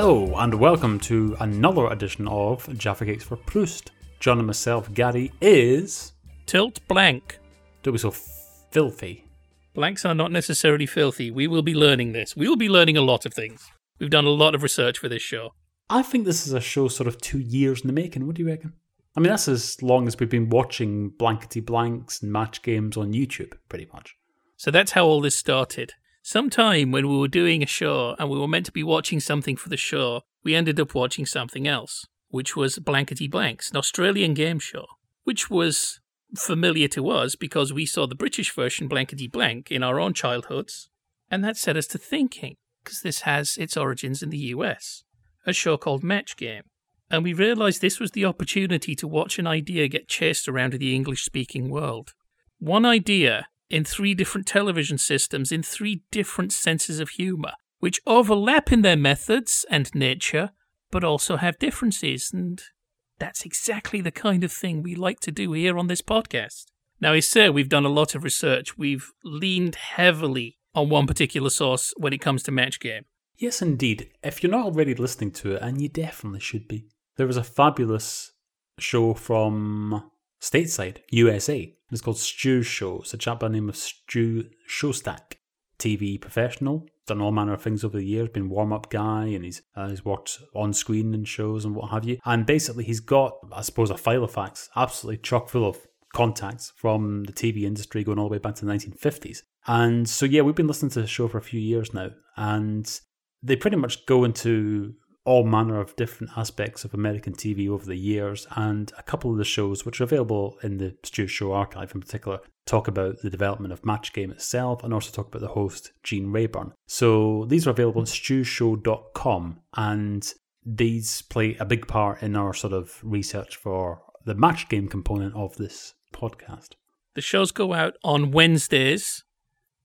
Hello, and welcome to another edition of Jaffa Cakes for Proust. John and myself, Gary, is. Tilt blank. Don't be so filthy. Blanks are not necessarily filthy. We will be learning this. We will be learning a lot of things. We've done a lot of research for this show. I think this is a show sort of two years in the making. What do you reckon? I mean, that's as long as we've been watching blankety blanks and match games on YouTube, pretty much. So that's how all this started. Sometime when we were doing a show and we were meant to be watching something for the show, we ended up watching something else, which was Blankety Blanks, an Australian game show, which was familiar to us because we saw the British version Blankety Blank in our own childhoods, and that set us to thinking, because this has its origins in the US, a show called Match Game. And we realised this was the opportunity to watch an idea get chased around the English speaking world. One idea in three different television systems in three different senses of humour, which overlap in their methods and nature, but also have differences. And that's exactly the kind of thing we like to do here on this podcast. Now, I say we've done a lot of research. We've leaned heavily on one particular source when it comes to match game. Yes, indeed. If you're not already listening to it, and you definitely should be, there was a fabulous show from stateside, USA. It's called Stu Show. It's a chap by the name of Stu Shostak, TV professional. Done all manner of things over the years. Been warm up guy, and he's uh, he's worked on screen and shows and what have you. And basically, he's got, I suppose, a file of facts, absolutely chock full of contacts from the TV industry going all the way back to the 1950s. And so, yeah, we've been listening to the show for a few years now, and they pretty much go into all manner of different aspects of American TV over the years, and a couple of the shows, which are available in the Stu Show archive in particular, talk about the development of Match Game itself and also talk about the host, Gene Rayburn. So these are available at stusshow.com, and these play a big part in our sort of research for the Match Game component of this podcast. The shows go out on Wednesdays.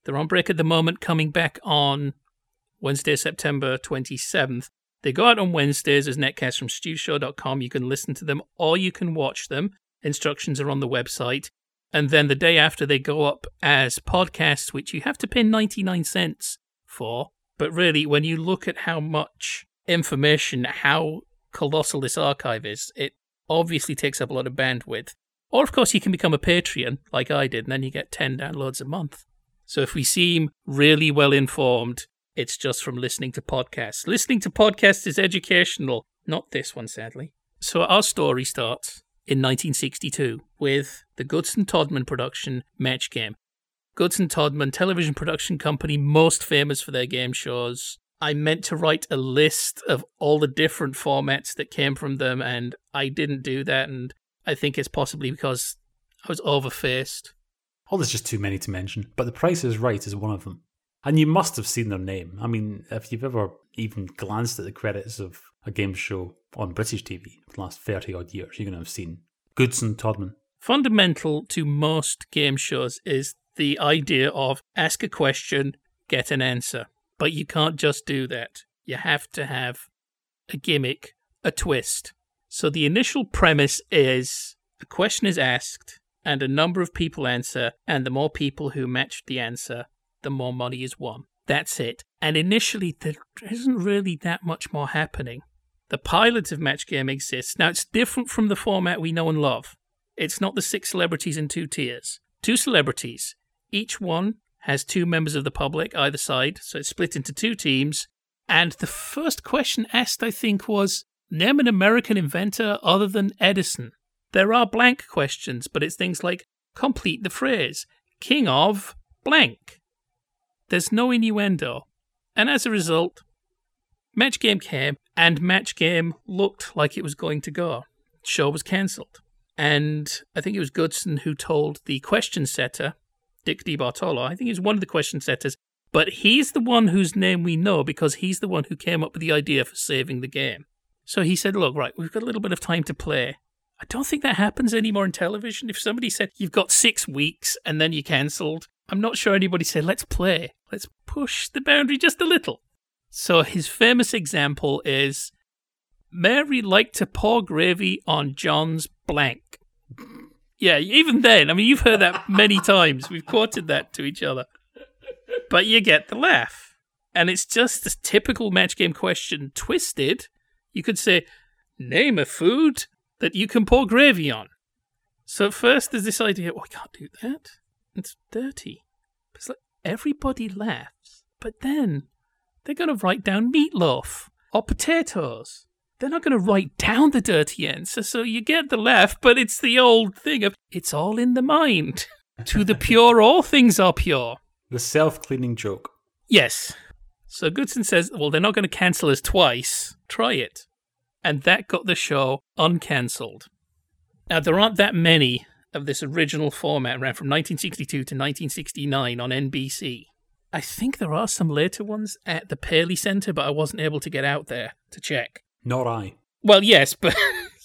They're on break at the moment, coming back on Wednesday, September 27th. They go out on Wednesdays as netcasts from stusshow.com. You can listen to them or you can watch them. Instructions are on the website. And then the day after, they go up as podcasts, which you have to pay 99 cents for. But really, when you look at how much information, how colossal this archive is, it obviously takes up a lot of bandwidth. Or, of course, you can become a Patreon, like I did, and then you get 10 downloads a month. So if we seem really well informed, it's just from listening to podcasts. Listening to podcasts is educational, not this one, sadly. So our story starts in 1962 with the Goodson Todman production Match Game. Goodson Todman, television production company most famous for their game shows. I meant to write a list of all the different formats that came from them, and I didn't do that. And I think it's possibly because I was overfaced. Oh, there's just too many to mention, but The Price is Right is one of them. And you must have seen their name. I mean, if you've ever even glanced at the credits of a game show on British TV for the last 30 odd years, you're going to have seen Goodson Todman. Fundamental to most game shows is the idea of ask a question, get an answer. But you can't just do that. You have to have a gimmick, a twist. So the initial premise is a question is asked, and a number of people answer, and the more people who match the answer, the more money is won. That's it. And initially, there isn't really that much more happening. The pilot of Match Game exists. Now, it's different from the format we know and love. It's not the six celebrities in two tiers. Two celebrities. Each one has two members of the public either side, so it's split into two teams. And the first question asked, I think, was Name an American inventor other than Edison. There are blank questions, but it's things like complete the phrase, king of blank. There's no innuendo. And as a result, Match Game came, and Match Game looked like it was going to go. Show was cancelled. And I think it was Goodson who told the question setter, Dick DeBartolo, I think he's one of the question setters, but he's the one whose name we know because he's the one who came up with the idea for saving the game. So he said, Look, right, we've got a little bit of time to play. I don't think that happens anymore in television. If somebody said, You've got six weeks and then you cancelled, I'm not sure anybody said, let's play. Let's push the boundary just a little. So his famous example is Mary liked to pour gravy on John's blank. Yeah, even then, I mean, you've heard that many times. We've quoted that to each other. But you get the laugh. And it's just a typical match game question twisted. You could say, name a food that you can pour gravy on. So at first there's this idea, oh, I can't do that. It's dirty. It's like everybody laughs, but then they're going to write down meatloaf or potatoes. They're not going to write down the dirty answer, so you get the laugh, but it's the old thing of it's all in the mind. to the pure, all things are pure. The self cleaning joke. Yes. So Goodson says, well, they're not going to cancel us twice. Try it. And that got the show uncancelled. Now, there aren't that many of this original format ran from 1962 to 1969 on NBC. I think there are some later ones at the Paley Centre, but I wasn't able to get out there to check. Not I. Well, yes, but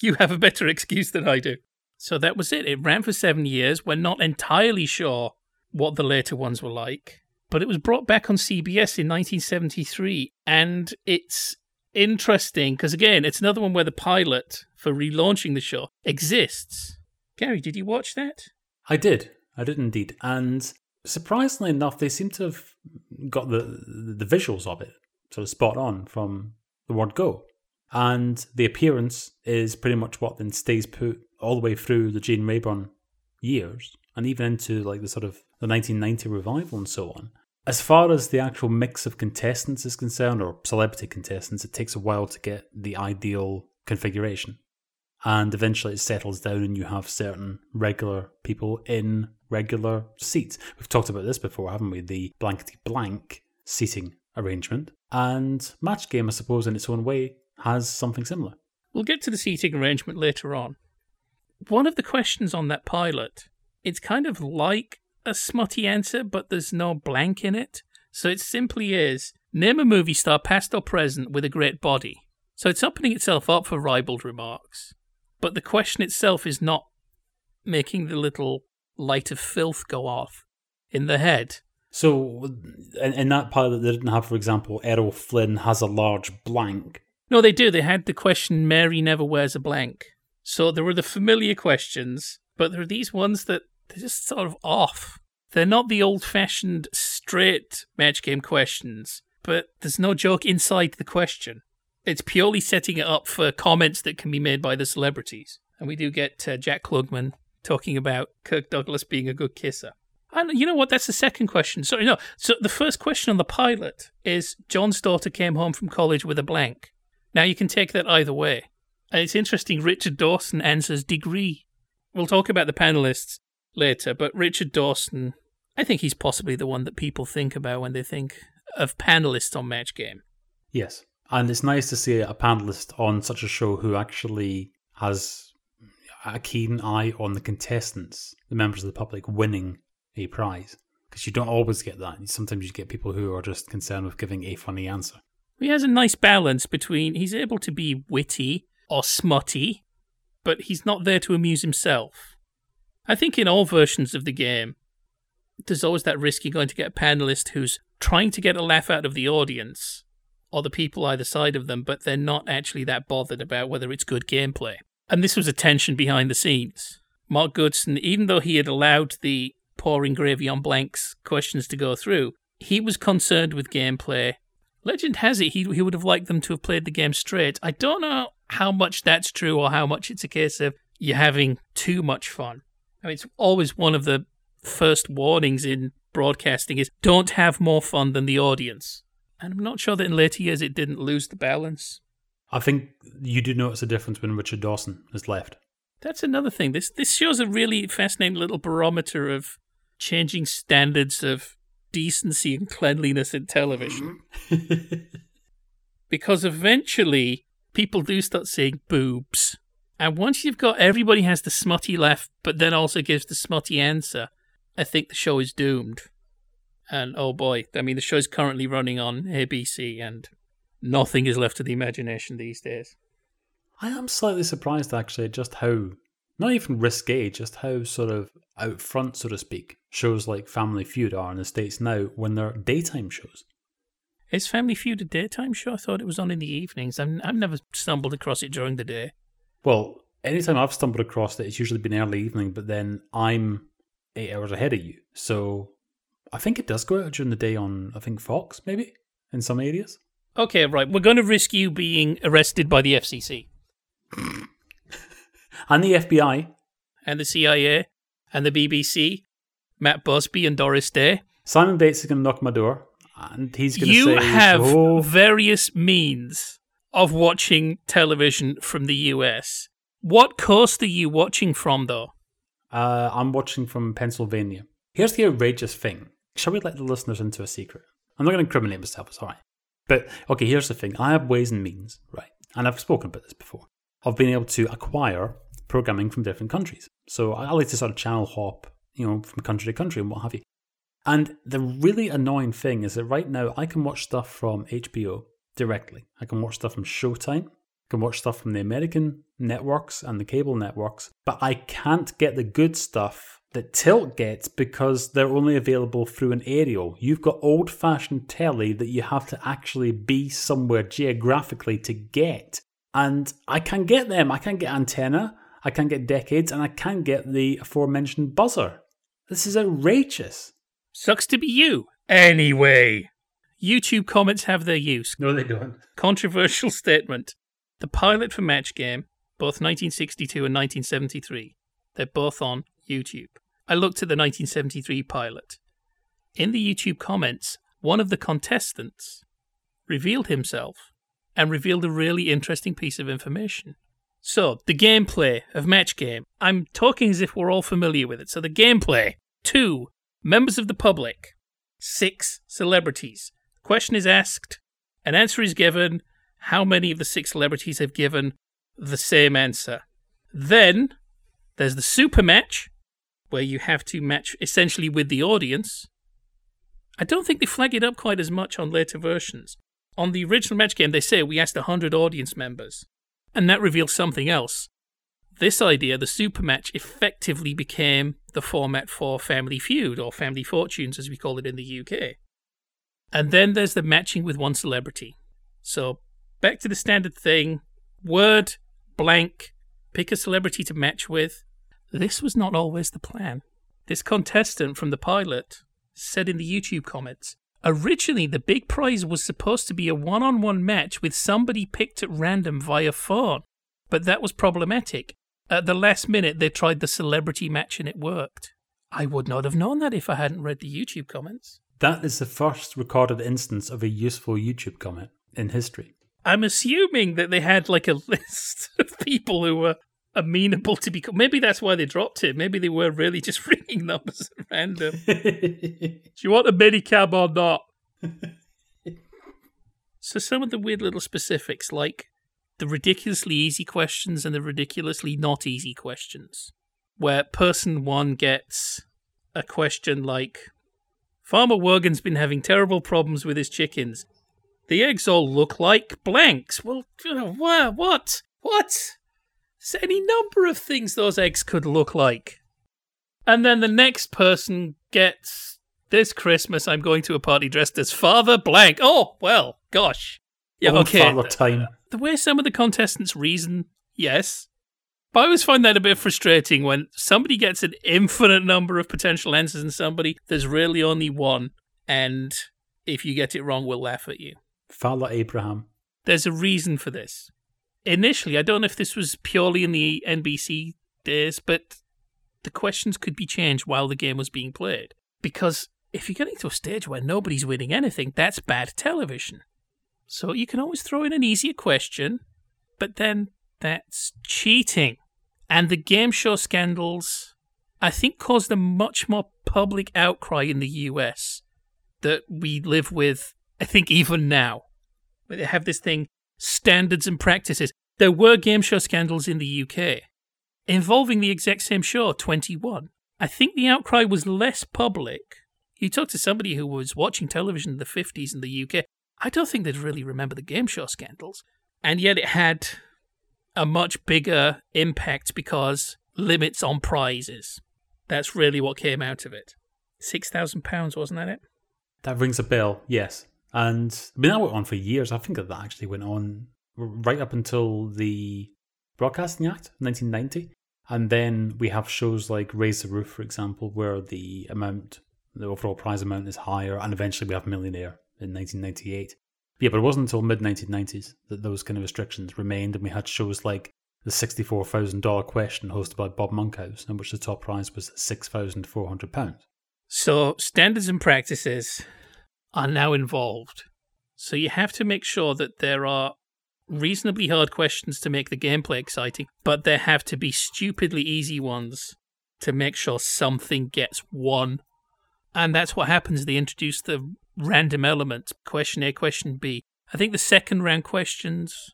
you have a better excuse than I do. So that was it. It ran for seven years. We're not entirely sure what the later ones were like, but it was brought back on CBS in 1973, and it's interesting because again, it's another one where the pilot for relaunching the show exists. Gary, did you watch that? I did. I did indeed. And surprisingly enough, they seem to have got the the visuals of it sort of spot on from the word go. And the appearance is pretty much what then stays put all the way through the Gene Rayburn years and even into like the sort of the 1990 revival and so on. As far as the actual mix of contestants is concerned, or celebrity contestants, it takes a while to get the ideal configuration. And eventually it settles down and you have certain regular people in regular seats. We've talked about this before, haven't we? The blankety blank seating arrangement. And Match Game, I suppose, in its own way, has something similar. We'll get to the seating arrangement later on. One of the questions on that pilot, it's kind of like a smutty answer, but there's no blank in it. So it simply is name a movie star, past or present, with a great body. So it's opening itself up for ribald remarks. But the question itself is not making the little light of filth go off in the head. So, in, in that pilot, they didn't have, for example, Errol Flynn has a large blank. No, they do. They had the question Mary never wears a blank. So there were the familiar questions, but there are these ones that they're just sort of off. They're not the old fashioned straight match game questions, but there's no joke inside the question. It's purely setting it up for comments that can be made by the celebrities. And we do get uh, Jack Klugman talking about Kirk Douglas being a good kisser. And you know what? That's the second question. Sorry, no. So the first question on the pilot is John's daughter came home from college with a blank. Now you can take that either way. And it's interesting, Richard Dawson answers degree. We'll talk about the panelists later, but Richard Dawson, I think he's possibly the one that people think about when they think of panelists on Match Game. Yes. And it's nice to see a panelist on such a show who actually has a keen eye on the contestants, the members of the public winning a prize. Because you don't always get that. Sometimes you get people who are just concerned with giving a funny answer. He has a nice balance between he's able to be witty or smutty, but he's not there to amuse himself. I think in all versions of the game, there's always that risk you're going to get a panelist who's trying to get a laugh out of the audience or the people either side of them, but they're not actually that bothered about whether it's good gameplay. And this was a tension behind the scenes. Mark Goodson, even though he had allowed the pouring gravy on blanks questions to go through, he was concerned with gameplay. Legend has it he, he would have liked them to have played the game straight. I don't know how much that's true or how much it's a case of you're having too much fun. I mean, it's always one of the first warnings in broadcasting is don't have more fun than the audience. And I'm not sure that in later years it didn't lose the balance. I think you do notice a difference when Richard Dawson has left. That's another thing. This this shows a really fascinating little barometer of changing standards of decency and cleanliness in television. Mm-hmm. because eventually people do start saying boobs. And once you've got everybody has the smutty laugh, but then also gives the smutty answer, I think the show is doomed. And oh boy, I mean, the show's currently running on ABC, and nothing is left to the imagination these days. I am slightly surprised actually at just how, not even risque, just how sort of out front, so to speak, shows like Family Feud are in the States now when they're daytime shows. Is Family Feud a daytime show? I thought it was on in the evenings. I've, I've never stumbled across it during the day. Well, anytime I've stumbled across it, it's usually been early evening, but then I'm eight hours ahead of you. So I think it does go out during the day on, I think, Fox, maybe? in some areas. Okay, right. We're going to risk you being arrested by the FCC And the FBI. and the CIA and the BBC, Matt Busby and Doris Day. Simon Bates is going to knock my door, and he's going to You say, You have "Oh, various means of watching television from the US. What coast are you watching from, though? uh, I'm watching from Pennsylvania." Here's the outrageous thing. Shall we let the listeners into a secret? I'm not going to incriminate myself. It's all right. But okay, here's the thing. I have ways and means, right? And I've spoken about this before. Of being able to acquire programming from different countries. So I like to sort of channel hop, you know, from country to country and what have you. And the really annoying thing is that right now I can watch stuff from HBO directly. I can watch stuff from Showtime. I can watch stuff from the American networks and the cable networks, but I can't get the good stuff that Tilt gets because they're only available through an aerial. You've got old fashioned telly that you have to actually be somewhere geographically to get. And I can't get them. I can't get antenna, I can't get decades, and I can't get the aforementioned Buzzr. This is outrageous. Sucks to be you. Anyway, YouTube comments have their use. No, they don't. Controversial statement. The pilot for Match Game, both 1962 and 1973, they're both on YouTube. I looked at the 1973 pilot. In the YouTube comments, one of the contestants revealed himself and revealed a really interesting piece of information. So, the gameplay of Match Game. I'm talking as if we're all familiar with it. So, the gameplay two members of the public, six celebrities. Question is asked, an answer is given. How many of the six celebrities have given the same answer? Then there's the super match, where you have to match essentially with the audience. I don't think they flag it up quite as much on later versions. On the original match game, they say we asked 100 audience members, and that reveals something else. This idea, the super match, effectively became the format for Family Feud, or Family Fortunes as we call it in the UK. And then there's the matching with one celebrity. So back to the standard thing word, blank, pick a celebrity to match with. This was not always the plan. This contestant from the pilot said in the YouTube comments originally the big prize was supposed to be a one on one match with somebody picked at random via phone, but that was problematic. At the last minute, they tried the celebrity match and it worked. I would not have known that if I hadn't read the YouTube comments. That is the first recorded instance of a useful YouTube comment in history. I'm assuming that they had like a list of people who were amenable to be. Maybe that's why they dropped it. Maybe they were really just ringing numbers at random. Do you want a minicab or not? so some of the weird little specifics, like the ridiculously easy questions and the ridiculously not easy questions, where person one gets a question like, Farmer Wogan's been having terrible problems with his chickens. The eggs all look like blanks. Well, what? What? What? There's any number of things those eggs could look like. And then the next person gets this Christmas. I'm going to a party dressed as Father Blank. Oh well, gosh. Yeah, Old okay. Father time. The way some of the contestants reason, yes. But I always find that a bit frustrating when somebody gets an infinite number of potential answers and somebody there's really only one, and if you get it wrong, we'll laugh at you. Father Abraham. There's a reason for this. Initially, I don't know if this was purely in the NBC days, but the questions could be changed while the game was being played. Because if you're getting to a stage where nobody's winning anything, that's bad television. So you can always throw in an easier question, but then that's cheating. And the game show scandals, I think, caused a much more public outcry in the US that we live with, I think, even now. They have this thing, standards and practices. There were game show scandals in the UK involving the exact same show, 21. I think the outcry was less public. You talk to somebody who was watching television in the 50s in the UK, I don't think they'd really remember the game show scandals. And yet it had a much bigger impact because limits on prizes. That's really what came out of it. £6,000, wasn't that it? That rings a bell, yes. And I mean, that went on for years. I think that actually went on right up until the Broadcasting Act, 1990. And then we have shows like Raise the Roof, for example, where the amount, the overall prize amount is higher. And eventually we have Millionaire in 1998. Yeah, but it wasn't until mid 1990s that those kind of restrictions remained, and we had shows like the $64,000 question hosted by Bob Monkhouse, in which the top prize was £6,400. So, standards and practices are now involved. So, you have to make sure that there are reasonably hard questions to make the gameplay exciting, but there have to be stupidly easy ones to make sure something gets won. And that's what happens. They introduce the random element question A, question B. I think the second round questions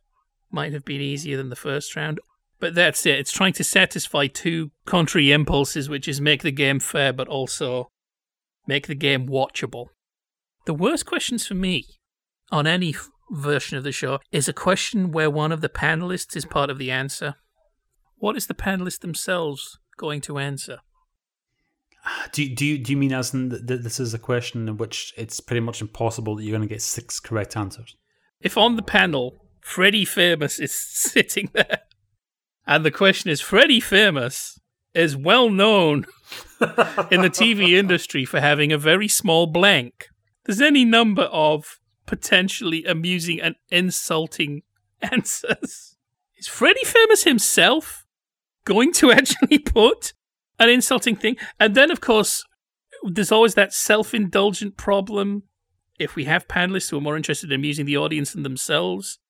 might have been easier than the first round. But that's it. It's trying to satisfy two contrary impulses, which is make the game fair, but also make the game watchable. The worst questions for me on any f- version of the show is a question where one of the panelists is part of the answer. What is the panelists themselves going to answer? Do you, do you, do you mean as in that this is a question in which it's pretty much impossible that you're going to get six correct answers? If on the panel Freddie Famous is sitting there, and the question is Freddie Famous is well known in the TV industry for having a very small blank. There's any number of potentially amusing and insulting answers. Is Freddie Famous himself going to actually put an insulting thing? And then, of course, there's always that self indulgent problem. If we have panelists who are more interested in amusing the audience than themselves,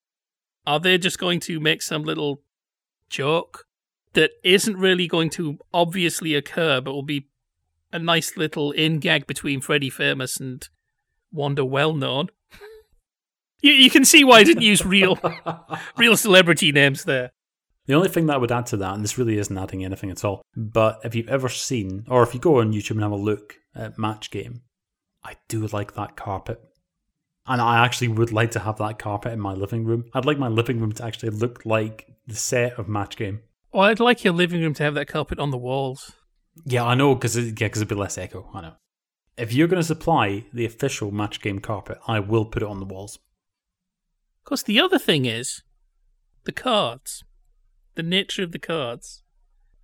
are they just going to make some little joke that isn't really going to obviously occur, but will be a nice little in gag between Freddie Famous and Wanda Well Known? you, you can see why I didn't use real, real celebrity names there. The only thing that I would add to that, and this really isn't adding anything at all, but if you've ever seen, or if you go on YouTube and have a look at Match Game, I do like that carpet. And I actually would like to have that carpet in my living room. I'd like my living room to actually look like the set of Match Game. Well, I'd like your living room to have that carpet on the walls. Yeah, I know, because it, yeah, cause it'd be less echo. I know. If you're going to supply the official Match Game carpet, I will put it on the walls. Of course, the other thing is the cards, the nature of the cards.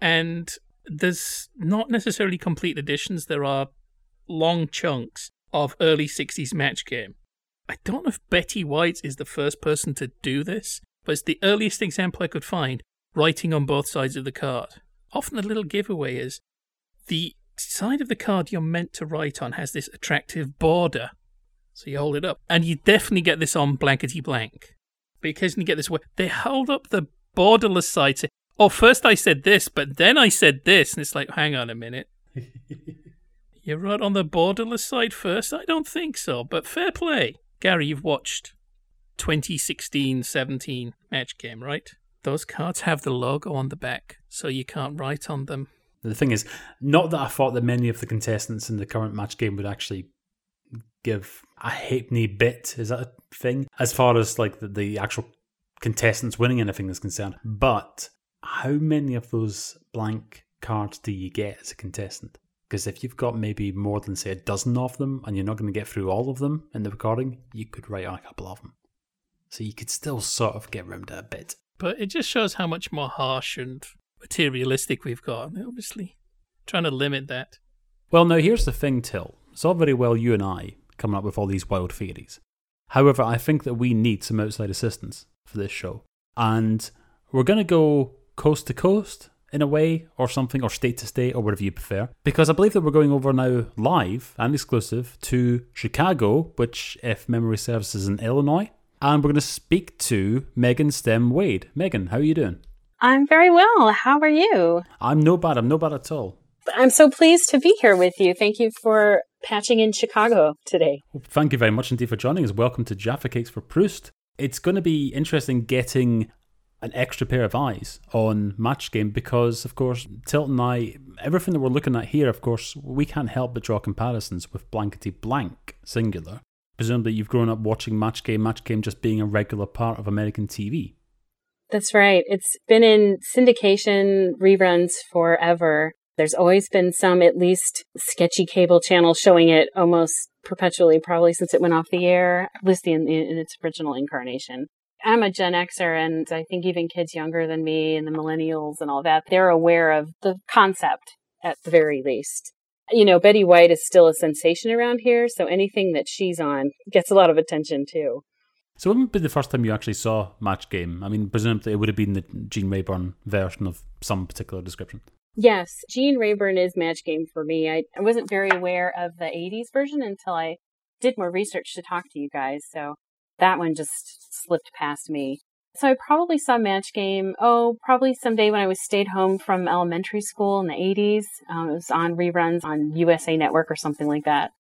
And there's not necessarily complete editions, there are long chunks of early 60s match game. I don't know if Betty White is the first person to do this, but it's the earliest example I could find writing on both sides of the card. Often the little giveaway is the side of the card you're meant to write on has this attractive border. So you hold it up. And you definitely get this on blankety blank. But you occasionally get this where they hold up the borderless side say, Oh, first I said this, but then I said this. And it's like, hang on a minute. you wrote on the borderless side first? I don't think so, but fair play. Gary, you've watched 2016 17 match game, right? Those cards have the logo on the back, so you can't write on them. The thing is, not that I thought that many of the contestants in the current match game would actually give a halfpenny bit. Is that a thing? As far as like the, the actual contestants winning anything is concerned. But how many of those blank cards do you get as a contestant? Because if you've got maybe more than, say, a dozen of them and you're not going to get through all of them in the recording, you could write on a couple of them. So you could still sort of get rimmed a bit. But it just shows how much more harsh and materialistic we've got. Obviously, trying to limit that. Well, now here's the thing, Tilt. It's all very well you and I coming up with all these wild theories. However, I think that we need some outside assistance for this show. And we're going to go coast to coast in a way, or something, or state to state, or whatever you prefer. Because I believe that we're going over now live and exclusive to Chicago, which, if memory serves, is in Illinois. And we're going to speak to Megan Stem Wade. Megan, how are you doing? I'm very well. How are you? I'm no bad. I'm no bad at all. I'm so pleased to be here with you. Thank you for patching in Chicago today. Well, thank you very much indeed for joining us. Welcome to Jaffa Cakes for Proust. It's going to be interesting getting an extra pair of eyes on Match Game because, of course, Tilt and I, everything that we're looking at here, of course, we can't help but draw comparisons with Blankety Blank, singular. Presumably, you've grown up watching Match Game, Match Game just being a regular part of American TV. That's right. It's been in syndication reruns forever. There's always been some, at least, sketchy cable channel showing it almost perpetually, probably since it went off the air, at least in, in its original incarnation. I'm a Gen Xer, and I think even kids younger than me and the millennials and all that, they're aware of the concept at the very least. you know, Betty White is still a sensation around here, so anything that she's on gets a lot of attention too. So when would be the first time you actually saw Match Game? I mean, presumably it would have been the Gene Rayburn version of some particular description. Yes, Gene Rayburn is Match Game for me. I, I wasn't very aware of the 80s version until I did more research to talk to you guys, so that one just slipped past me. So I probably saw Match Game, oh, probably someday when I was stayed home from elementary school in the 80s. Um, it was on reruns on USA Network or something like that.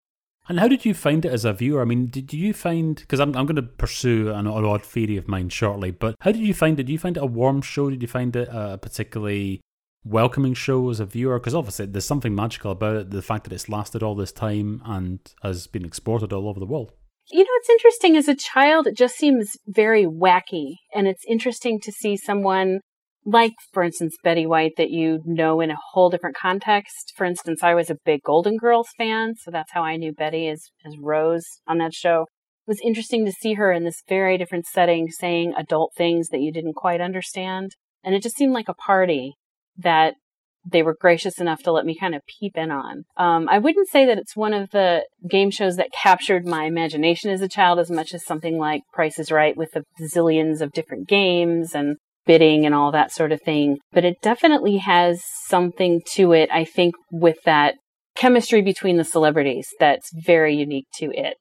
And how did you find it as a viewer? I mean, did you find because I'm I'm going to pursue an, an odd theory of mine shortly, but how did you find it? Did you find it a warm show? Did you find it a particularly welcoming show as a viewer? Because obviously there's something magical about it, the fact that it's lasted all this time and has been exported all over the world. You know, it's interesting. As a child, it just seems very wacky. And it's interesting to see someone like, for instance, Betty White that you know in a whole different context. For instance, I was a big Golden Girls fan, so that's how I knew Betty as, as Rose on that show. It was interesting to see her in this very different setting saying adult things that you didn't quite understand. And it just seemed like a party that they were gracious enough to let me kind of peep in on. Um, I wouldn't say that it's one of the game shows that captured my imagination as a child as much as something like Price is Right with the zillions of different games and bidding and all that sort of thing. But it definitely has something to it, I think, with that chemistry between the celebrities that's very unique to it.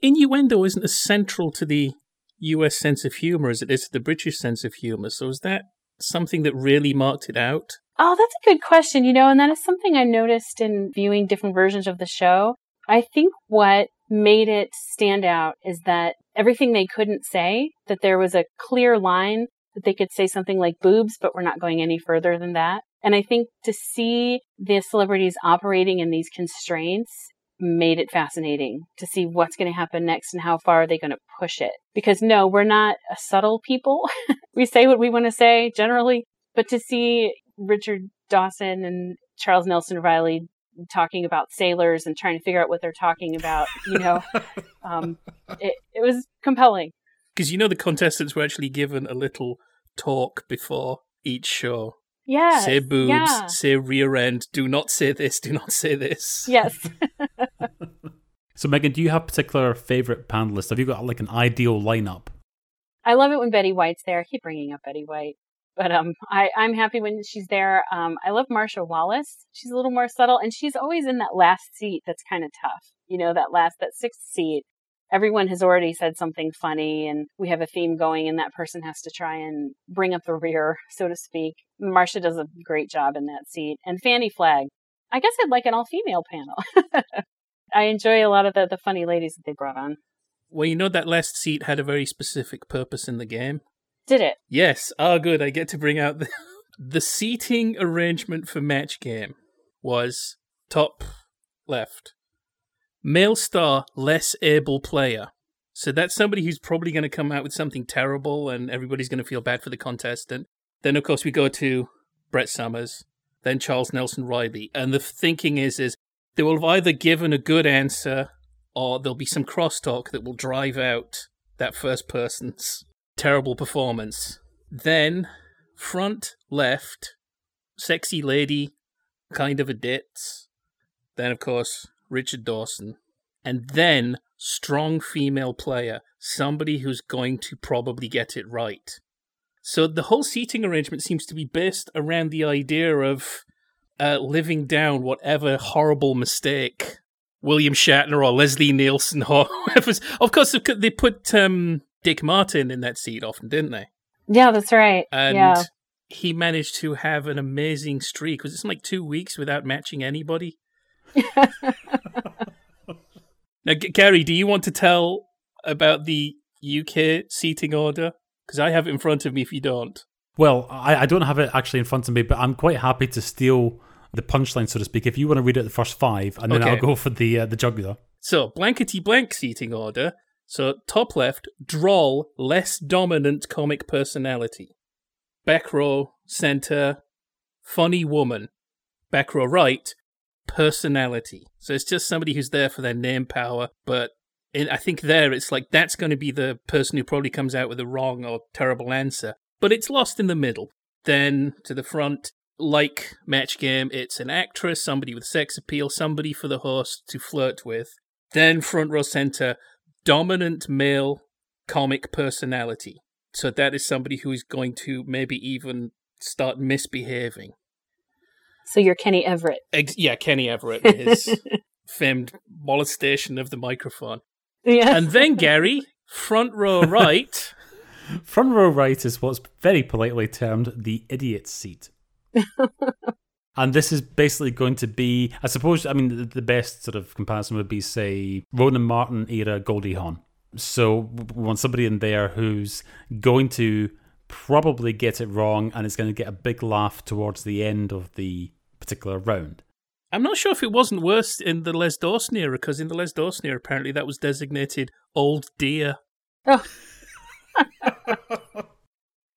Innuendo isn't as central to the US sense of humor as it is to the British sense of humor. So is that something that really marked it out? Oh, that's a good question, you know, and that is something I noticed in viewing different versions of the show. I think what made it stand out is that everything they couldn't say, that there was a clear line that they could say something like boobs, but we're not going any further than that. And I think to see the celebrities operating in these constraints made it fascinating to see what's going to happen next and how far are they going to push it. Because no, we're not a subtle people. we say what we want to say generally, but to see Richard Dawson and Charles Nelson Reilly talking about sailors and trying to figure out what they're talking about, you know, um, it, it was compelling. Because you know the contestants were actually given a little talk before each show. Yeah. Say boobs, yeah. say rear end, do not say this, do not say this. Yes. So Megan, do you have particular favorite panelists? Have you got like an ideal lineup? I love it when Betty White's there. I keep bringing up Betty White. But um, I, I'm happy when she's there. Um, I love Marcia Wallace. She's a little more subtle, and she's always in that last seat that's kind of tough. You know, that last, that sixth seat. Everyone has already said something funny, and we have a theme going, and that person has to try and bring up the rear, so to speak. Marcia does a great job in that seat. And Fannie Flagg. I guess I'd like an all female panel. I enjoy a lot of the, the funny ladies that they brought on. Well, you know that last seat had a very specific purpose in the game. Did it? Yes. Ah, good. I get to bring out the the seating arrangement for match game was top left. Male star, less able player. So that's somebody who's probably going to come out with something terrible and everybody's going to feel bad for the contestant. Then, of course, we go to Brett Somers, then Charles Nelson Reilly. And the thinking is, is they will have either given a good answer or there'll be some crosstalk that will drive out that first person's terrible performance. Then, front left, sexy lady, kind of a ditz. Then, of course, Richard Dawson. And then, strong female player, somebody who's going to probably get it right. So the whole seating arrangement seems to be based around the idea of uh, living down whatever horrible mistake William Shatner or Leslie Nielsen or whoever's. Of course, they put um, Dick Martin in that seat often, didn't they? Yeah, that's right. And yeah. he managed to have an amazing streak. Was it something like two weeks without matching anybody? Now, G- Gary, do you want to tell about the UK seating order? Because I have it in front of me if you don't. Well, I, I don't have it actually in front of me, but I'm quite happy to steal the punchline, so to speak. If you want to read it the first five, and then Okay. I'll go for the uh, the jugular. So, blankety blank seating order. So, top left, droll, less dominant comic personality. Back row, center, funny woman. Back row right, personality. So, it's just somebody who's there for their name power, but in, I think there it's like that's going to be the person who probably comes out with a wrong or terrible answer, but it's lost in the middle. Then to the front, like Match Game, it's an actress, somebody with sex appeal, somebody for the host to flirt with. Then front row center, dominant male comic personality. So that is somebody who is going to maybe even start misbehaving. So you're Kenny Everett. Ex- yeah, Kenny Everett, his famed molestation of the microphone. Yeah. And then Gary, front row right. Front row right is what's very politely termed the idiot seat. and this is basically going to be, I suppose, I mean, the, the best sort of comparison would be, say, Ronan Martin era Goldie Hawn. So we want somebody in there who's going to probably get it wrong and it's going to get a big laugh towards the end of the particular round. I'm not sure if it wasn't worse in the Les Dawson era, because in the Les Dawson era, apparently that was designated Old Dear. Oh.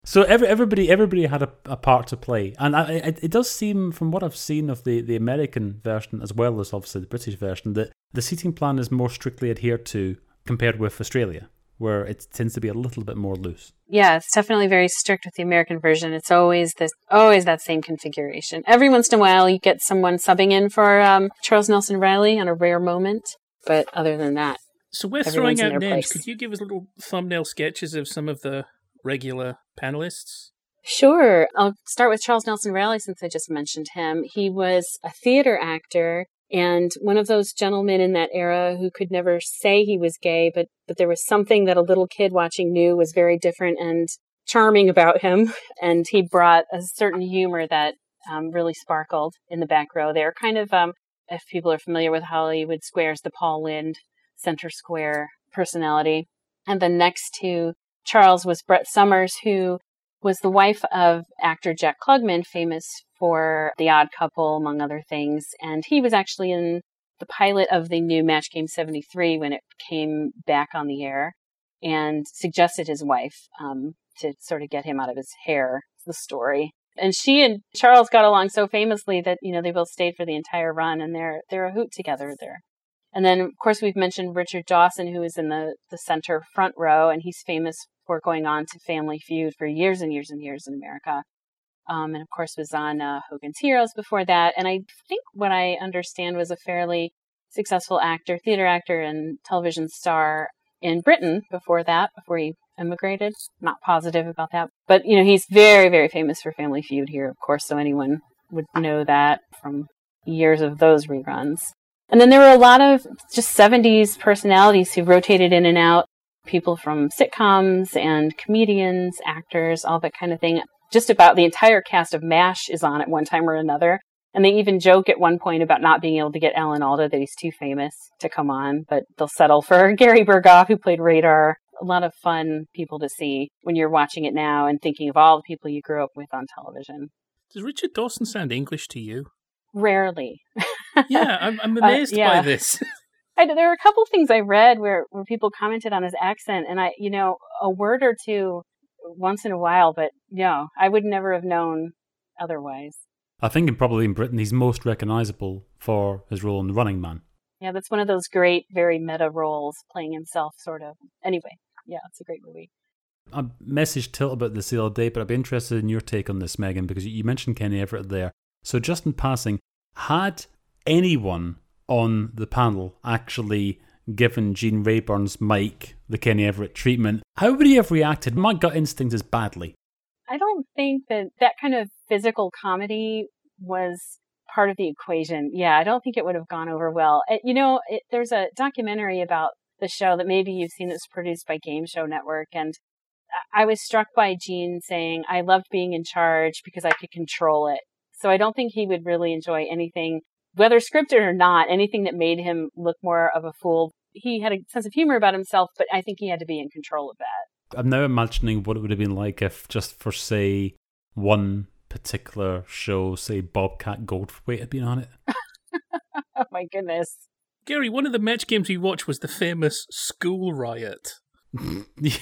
so every, everybody everybody had a, a part to play, and I, it, it does seem, from what I've seen of the, the American version as well as obviously the British version, that the seating plan is more strictly adhered to compared with Australia, where it tends to be a little bit more loose. Yeah, it's definitely very strict with the American version. It's always this, always that same configuration. Every once in a while, you get someone subbing in for um, Charles Nelson Reilly on a rare moment, but other than that, So we're Everyone's throwing in out their names. place. Could you give us little thumbnail sketches of some of the regular panelists? Sure. I'll start with Charles Nelson Reilly since I just mentioned him. He was a theater actor and one of those gentlemen in that era who could never say he was gay, but, but there was something that a little kid watching knew was very different and charming about him. And he brought a certain humor that um, really sparkled in the back row there. Kind of, um, if people are familiar with Hollywood Squares, the Paul Lynde center square personality. And then next to Charles was Brett Somers, who was the wife of actor Jack Klugman, famous for The Odd Couple, among other things. And he was actually in the pilot of the new Match Game 73 when it came back on the air and suggested his wife um, to sort of get him out of his hair, the story. And she and Charles got along so famously that, you know, they both stayed for the entire run and they're, they're a hoot together there. And then, of course, we've mentioned Richard Dawson, who is in the, the center front row, and he's famous for going on to Family Feud for years and years and years in America. Um, and of course, was on uh, Hogan's Heroes before that. And I think what I understand was a fairly successful actor, theater actor, and television star in Britain before that, before he immigrated. Not positive about that. But, you know, he's very, very famous for Family Feud here, of course, so anyone would know that from years of those reruns. And then there were a lot of just 70s personalities who rotated in and out people from sitcoms and comedians, actors, all that kind of thing. Just about the entire cast of MASH is on at one time or another. And they even joke at one point about not being able to get Alan Alda, that he's too famous to come on, but they'll settle for Gary Burghoff, who played Radar. A lot of fun people to see when you're watching it now and thinking of all the people you grew up with on television. Does Richard Dawson sound English to you? Rarely. Yeah, I'm, I'm Uh, amazed yeah. by this. I, there were a couple things I read where, where people commented on his accent, and I, you know, a word or two once in a while, but no, I would never have known otherwise. I think in probably in Britain he's most recognisable for his role in The Running Man. Yeah, that's one of those great, very meta roles, playing himself, sort of. Anyway, yeah, it's a great movie. I messaged Tilt about this the other day, but I'd be interested in your take on this, Megan, because you mentioned Kenny Everett there. So just in passing, had anyone on the panel actually given Gene Rayburn's mic the Kenny Everett treatment, how would he have reacted? My gut instinct is badly. I don't think that that kind of physical comedy was part of the equation. Yeah, I don't think it would have gone over well. It, you know, it, there's a documentary about the show that maybe you've seen that's produced by Game Show Network. And I I was struck by Gene saying, I loved being in charge because I could control it. So I don't think he would really enjoy anything, whether scripted or not, anything that made him look more of a fool. He had a sense of humor about himself, but I think he had to be in control of that. I'm now imagining what it would have been like if just for, say, one particular show, say Bobcat Goldthwait had been on it. Oh my goodness. Gary, one of the match games we watched was the famous School Riot. yes.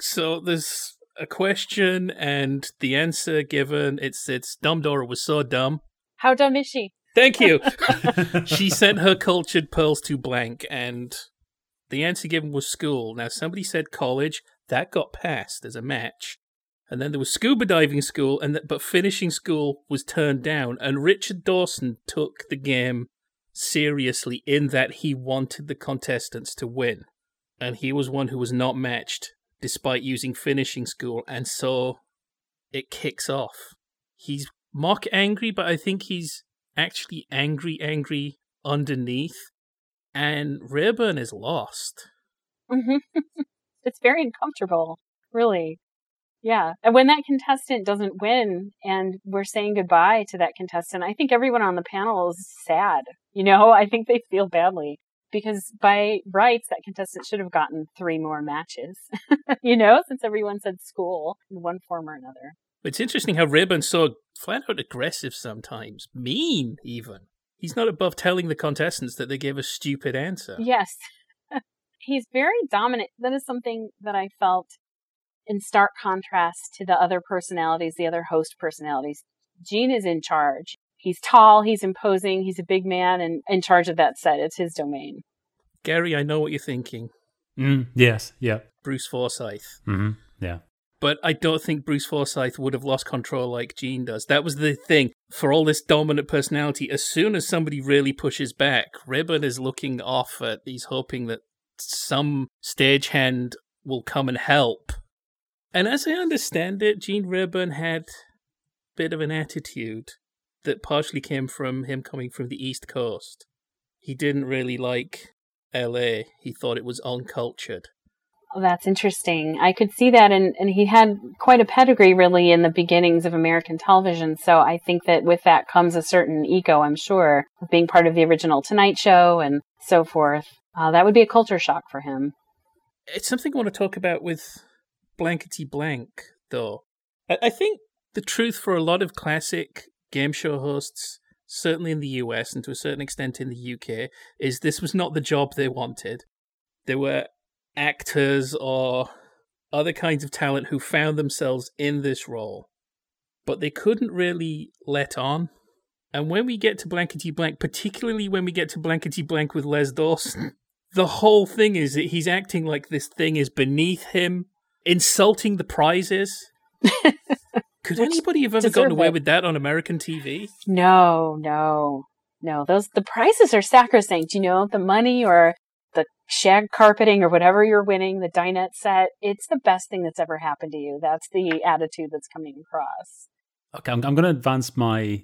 So there's a question and the answer given. It's it's Dumb Dora was so dumb. How dumb is she? Thank you. she sent her cultured pearls to blank, and the answer given was school. Now somebody said college. That got passed as a match. and then there was scuba diving school, and th- but finishing school was turned down. And Richard Dawson took the game seriously in that he wanted the contestants to win, and he was one who was not matched despite using finishing school, and so it kicks off. He's mock angry, but I think he's actually angry, angry underneath, and Rayburn is lost. hmm it's very uncomfortable, really. Yeah. And when that contestant doesn't win and we're saying goodbye to that contestant, I think everyone on the panel is sad. You know, I think they feel badly because by rights, that contestant should have gotten three more matches, you know, since everyone said school in one form or another. It's interesting how Rayburn's so flat out aggressive sometimes, mean even. He's not above telling the contestants that they gave a stupid answer. Yes. He's very dominant. That is something that I felt in stark contrast to the other personalities, the other host personalities. Gene is in charge. He's tall, he's imposing, he's a big man and in charge of that set. It's his domain. Gary, I know what you're thinking. Mm, yes, yeah. Bruce Forsyth. Mm-hmm, Yeah. But I don't think Bruce Forsyth would have lost control like Gene does. That was the thing. For all this dominant personality, as soon as somebody really pushes back, Rayburn is looking off at, he's hoping that some stagehand will come and help. And as I understand it, Gene Rayburn had a bit of an attitude that partially came from him coming from the East Coast. He didn't really like LA. He thought it was uncultured. Oh, that's interesting. I could see that, and, and he had quite a pedigree really in the beginnings of American television. So I think that with that comes a certain ego, I'm sure, of being part of the original Tonight Show and so forth. Uh, that would be a culture shock for him. It's something I want to talk about with Blankety Blank, though. I, I think the truth for a lot of classic game show hosts, certainly in the US and to a certain extent in the UK, is this was not the job they wanted. They were actors or other kinds of talent who found themselves in this role, but they couldn't really let on. And when we get to Blankety Blank, particularly when we get to Blankety Blank with Les Dawson, the whole thing is that he's acting like this thing is beneath him, insulting the prizes. Could anybody have ever gotten away it. with that on American TV? No, no, no. Those the prizes are sacrosanct. You know, the money or the shag carpeting or whatever you're winning, the dinette set. It's the best thing that's ever happened to you. That's the attitude that's coming across. Okay, I'm, I'm going to advance my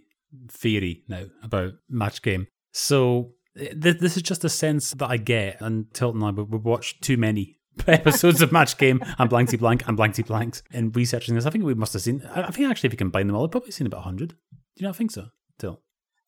theory now about match game. So eh, th- this is just a sense that I get, and Tilton and I we watched too many episodes of Match Game and Blankety Blank and Blankety Blanks. In researching this, I think we must have seen. I I think actually, if you combine them all, I've probably seen about hundred. Do you not think so, Till?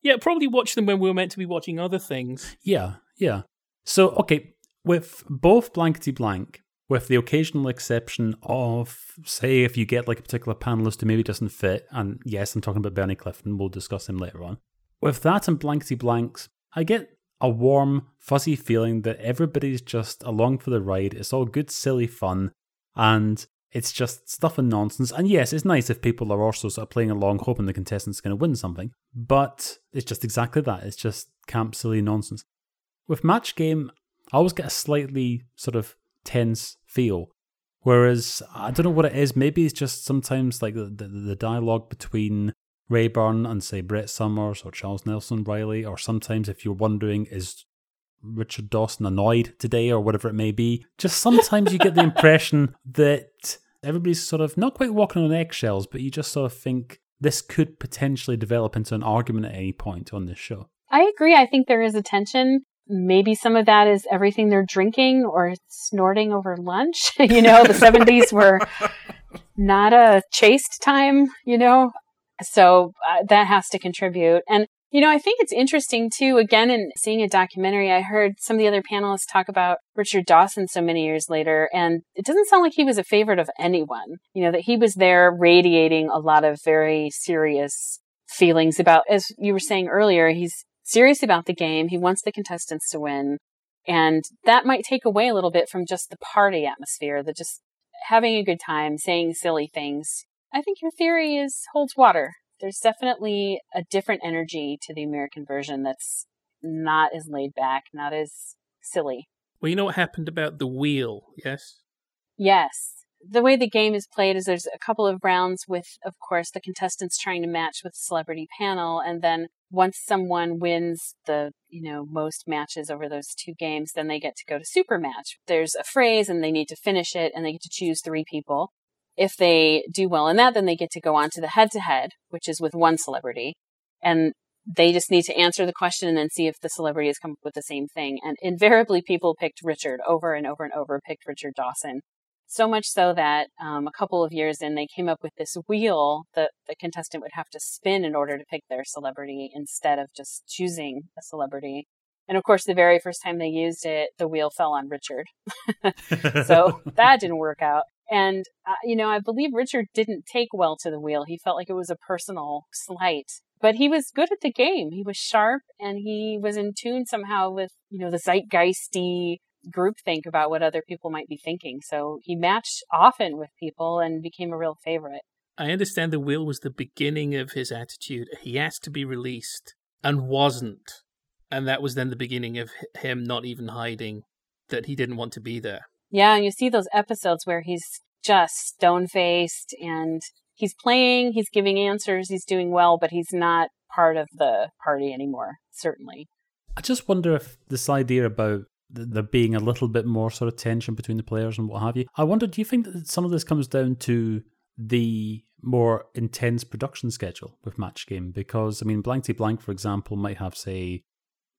Yeah, probably watch them when we were meant to be watching other things. Yeah, yeah. So, okay, with both Blankety Blank, with the occasional exception of, say, if you get like a particular panelist who maybe doesn't fit, and yes, I'm talking about Bernie Clifton, we'll discuss him later on. With that and Blankety Blanks, I get a warm, fuzzy feeling that everybody's just along for the ride. It's all good, silly fun, and it's just stuff and nonsense. And yes, it's nice if people are also sort of playing along, hoping the contestant's going to win something, but it's just exactly that. It's just camp, silly nonsense. With Match Game, I always get a slightly sort of tense feel. Whereas I don't know what it is. Maybe it's just sometimes like the, the, the dialogue between Rayburn and say Brett Somers or Charles Nelson Reilly, or sometimes if you're wondering is Richard Dawson annoyed today or whatever it may be, just sometimes you get the impression that everybody's sort of not quite walking on eggshells, but you just sort of think this could potentially develop into an argument at any point on this show. I agree. I think there is a tension. Maybe some of that is everything they're drinking or snorting over lunch. you know, the 70s were not a chaste time, you know, so uh, that has to contribute. And, you know, I think it's interesting too, again, in seeing a documentary, I heard some of the other panelists talk about Richard Dawson so many years later, and it doesn't sound like he was a favorite of anyone. You know, that he was there radiating a lot of very serious feelings about, as you were saying earlier, he's serious about the game. He wants the contestants to win. And that might take away a little bit from just the party atmosphere, the just having a good time, saying silly things. I think your theory is holds water. There's definitely a different energy to the American version that's not as laid back, not as silly. Well, you know what happened about the wheel, yes? Yes, the way the game is played is there's a couple of rounds with, of course, the contestants trying to match with celebrity panel. And then once someone wins the, you know, most matches over those two games, then they get to go to super match. There's a phrase and they need to finish it and they get to choose three people. If they do well in that, then they get to go on to the head to head, which is with one celebrity. And they just need to answer the question and then see if the celebrity has come up with the same thing. And invariably, people picked Richard over and over and over, picked Richard Dawson. So much so that um, a couple of years in, they came up with this wheel that the contestant would have to spin in order to pick their celebrity instead of just choosing a celebrity. And of course, the very first time they used it, the wheel fell on Richard. so that didn't work out. And, uh, you know, I believe Richard didn't take well to the wheel. He felt like it was a personal slight. But he was good at the game. He was sharp and he was in tune somehow with, you know, the zeitgeisty groupthink about what other people might be thinking. So he matched often with people and became a real favorite. I understand the will was the beginning of his attitude. He asked to be released and wasn't. And that was then the beginning of him not even hiding that he didn't want to be there. Yeah, and you see those episodes where he's just stone faced and he's playing, he's giving answers, he's doing well, but he's not part of the party anymore, certainly. I just wonder if this idea about there being a little bit more sort of tension between the players and what have you. I wonder, do you think that some of this comes down to the more intense production schedule with Match Game? Because, I mean, Blankety Blank, for example, might have, say,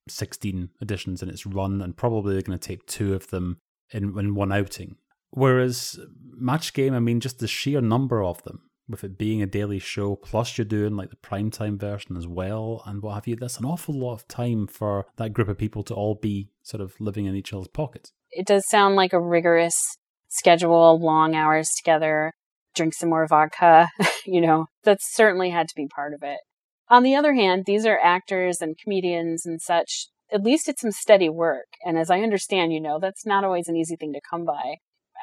16 editions in its run, and probably they're going to take two of them in, in one outing. Whereas Match Game, I mean, just the sheer number of them, with it being a daily show, plus you're doing like the primetime version as well, and what have you, that's an awful lot of time for that group of people to all be sort of living in each other's pockets. It does sound like a rigorous schedule, long hours together, drink some more vodka, you know, that certainly had to be part of it. On the other hand, these are actors and comedians and such at least it's some steady work. And as I understand, you know, that's not always an easy thing to come by.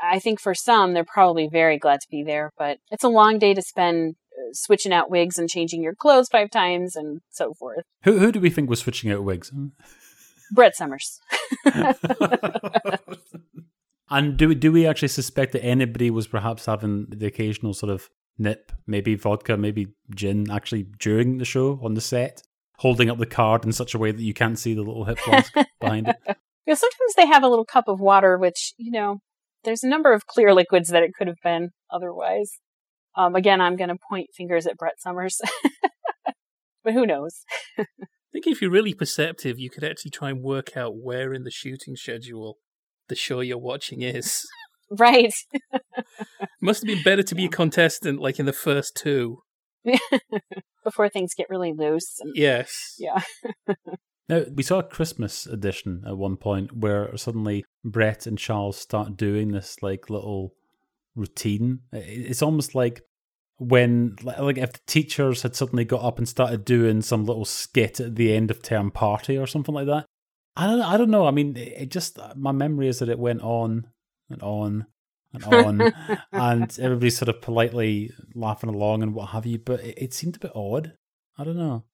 I think for some, they're probably very glad to be there, but it's a long day to spend uh, switching out wigs and changing your clothes five times and so forth. Who, who do we think was switching out wigs? Brett Somers. and do, do we actually suspect that anybody was perhaps having the occasional sort of nip, maybe vodka, maybe gin, actually during the show on the set? holding up the card in such a way that you can't see the little hip flask behind it. Yeah, sometimes they have a little cup of water, which, you know, there's a number of clear liquids that it could have been otherwise. Um, again, I'm going to point fingers at Brett Somers, but who knows? I think if you're really perceptive, you could actually try and work out where in the shooting schedule the show you're watching is. Right. Must have been better to be a contestant like in the first two. Before things get really loose. And, yes. Yeah. Now, we saw a Christmas edition at one point where suddenly Brett and Charles start doing this like little routine. It's almost like when, like, if the teachers had suddenly got up and started doing some little skit at the end of term party or something like that. I don't, I don't know. I mean, it just, my memory is that it went on and on and on, and everybody's sort of politely laughing along and what have you. But it, it seemed a bit odd. I don't know.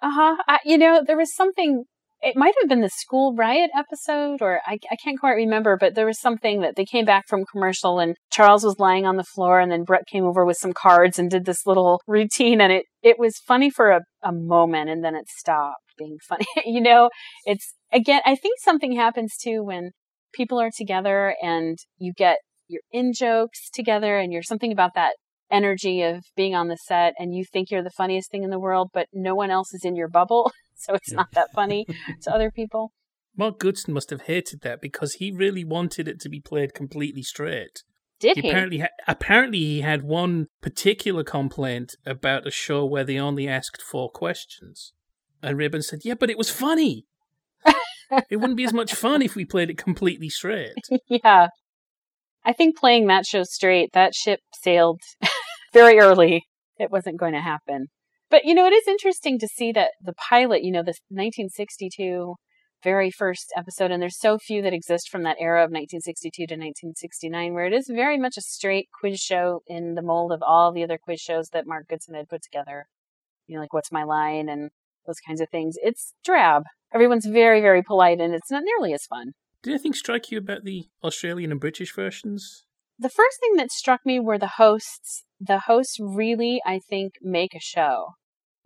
Uh huh. You know, there was something. It might have been the school riot episode, or I, I can't quite remember, but there was something that they came back from commercial and Charles was lying on the floor and then Brett came over with some cards and did this little routine and it, it was funny for a, a moment and then it stopped being funny. you know, it's again, I think something happens too when people are together and you get you're in jokes together and you're something about that energy of being on the set and you think you're the funniest thing in the world, but no one else is in your bubble. So it's not that funny to other people. Mark Goodson must have hated that because he really wanted it to be played completely straight. Did he? he? Apparently, ha- apparently, he had one particular complaint about a show where they only asked four questions, and Rayburn said, "Yeah, but it was funny. it wouldn't be as much fun if we played it completely straight." yeah, I think playing that show straight, that ship sailed very early. It wasn't going to happen. But, you know, it is interesting to see that the pilot, you know, the 1962 very first episode, and there's so few that exist from that era of 1962 to 1969, where it is very much a straight quiz show in the mold of all the other quiz shows that Mark Goodson had put together. You know, like What's My Line and those kinds of things. It's drab. Everyone's very, very polite, and it's not nearly as fun. Did anything strike you about the Australian and British versions? The first thing that struck me were the hosts. The hosts really, I think, make a show.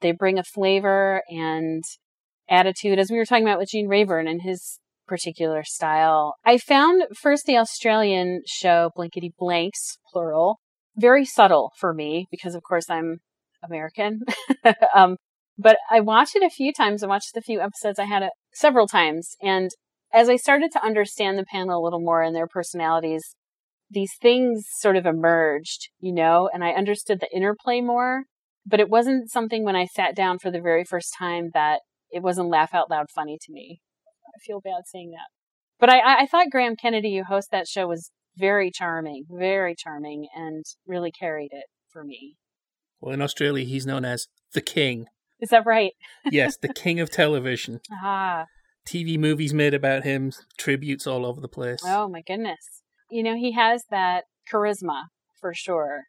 They bring a flavor and attitude, as we were talking about with Gene Rayburn and his particular style. I found first the Australian show, Blankety Blanks, plural, very subtle for me because, of course, I'm American. um, but I watched it a few times. I watched the few episodes. I had it several times. And as I started to understand the panel a little more and their personalities, these things sort of emerged, you know, and I understood the interplay more. But it wasn't something when I sat down for the very first time that it wasn't laugh out loud funny to me. I feel bad saying that. But I, I thought Graham Kennedy, who hosts that show, was very charming, very charming, and really carried it for me. Well, in Australia, he's known as the King. Is that right? yes, the King of Television. Ah. TV movies made about him, tributes all over the place. Oh my goodness. You know, he has that charisma for sure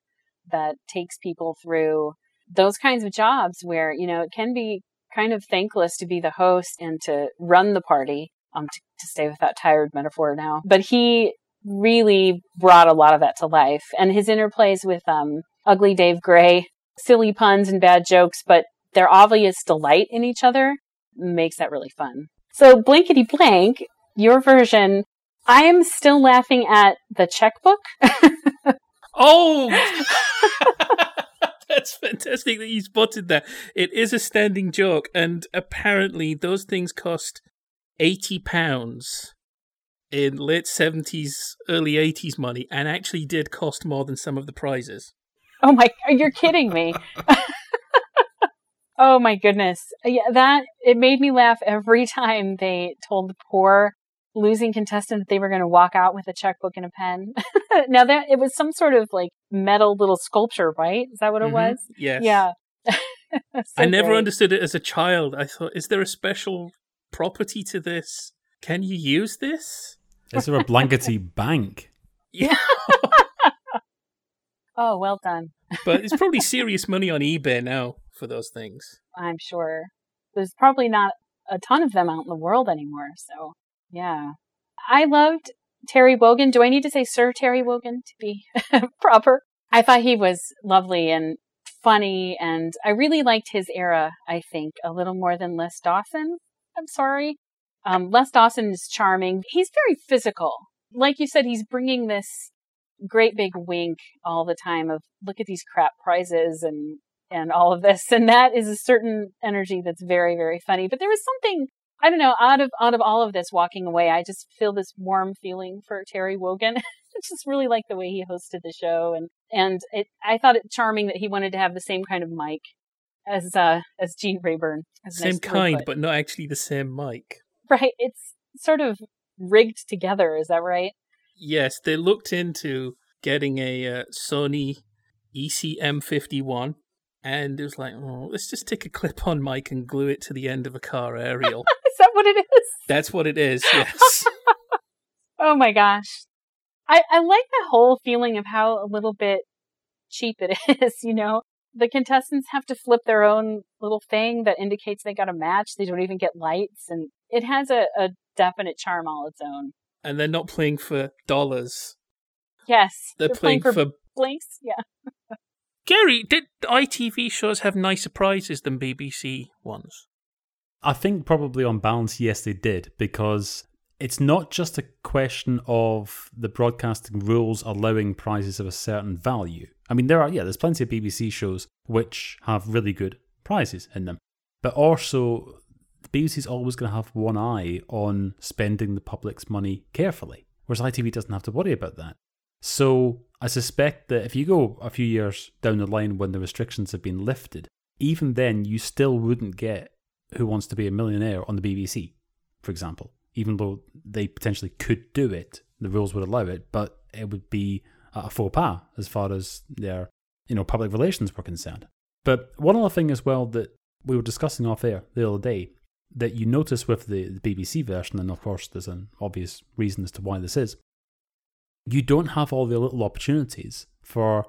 that takes people through those kinds of jobs where, you know, it can be kind of thankless to be the host and to run the party. Um, to, to stay with that tired metaphor now, but he really brought a lot of that to life, and his interplays with um, Ugly Dave Gray, silly puns and bad jokes, but their obvious delight in each other makes that really fun. So blankety blank, your version. I am still laughing at the checkbook. oh. That's fantastic that you spotted that. It is a standing joke, and apparently those things cost eighty pounds in late seventies, early eighties money, and actually did cost more than some of the prizes. Oh my! You're kidding me. oh my goodness! Yeah, that it made me laugh every time they told the poor losing contestant that they were going to walk out with a checkbook and a pen. now that it was some sort of like metal little sculpture, right? Is that what it mm-hmm. was? Yes. Yeah. so I never great. understood it as a child. I thought, is there a special property to this? Can you use this? Is there a blankety bank? Yeah. oh, well done. but it's probably serious money on eBay now for those things. I'm sure. There's probably not a ton of them out in the world anymore. So yeah. I loved Terry Wogan. Do I need to say Sir Terry Wogan to be proper? I thought he was lovely and funny, and I really liked his era, I think, a little more than Les Dawson. I'm sorry. Um, Les Dawson is charming. He's very physical. Like you said, he's bringing this great big wink all the time of look at these crap prizes and and all of this and that is a certain energy that's very very funny but there was something I don't know. Out of out of all of this, walking away, I just feel this warm feeling for Terry Wogan. I just really like the way he hosted the show, and and it. I thought it charming that he wanted to have the same kind of mic as uh as Gene Rayburn. As same kind, but not actually the same mic. Right. It's sort of rigged together. Is that right? Yes, they looked into getting a uh, Sony ECM51 and it was like, oh, let's just take a clip on mic and glue it to the end of a car aerial. is that what it is? That's what it is, yes. oh my gosh. I, I like the whole feeling of how a little bit cheap it is, you know? The contestants have to flip their own little thing that indicates they got a match. They don't even get lights, and it has a, a definite charm all its own. And they're not playing for dollars. Yes. They're, they're playing, playing, for, for blinks, yeah. Gary, did ITV shows have nicer prizes than BBC ones? I think probably on balance, yes, they did, because it's not just a question of the broadcasting rules allowing prizes of a certain value. I mean, there are, yeah, there's plenty of BBC shows which have really good prizes in them, but also the BBC is always going to have one eye on spending the public's money carefully, whereas ITV doesn't have to worry about that. So I suspect that if you go a few years down the line when the restrictions have been lifted, even then you still wouldn't get Who Wants to Be a Millionaire on the BBC, for example, even though they potentially could do it, the rules would allow it, but it would be a faux pas as far as their you know public relations were concerned. But one other thing as well that we were discussing off air the other day that you notice with the, the BBC version, and of course there's an obvious reason as to why this is, you don't have all the little opportunities for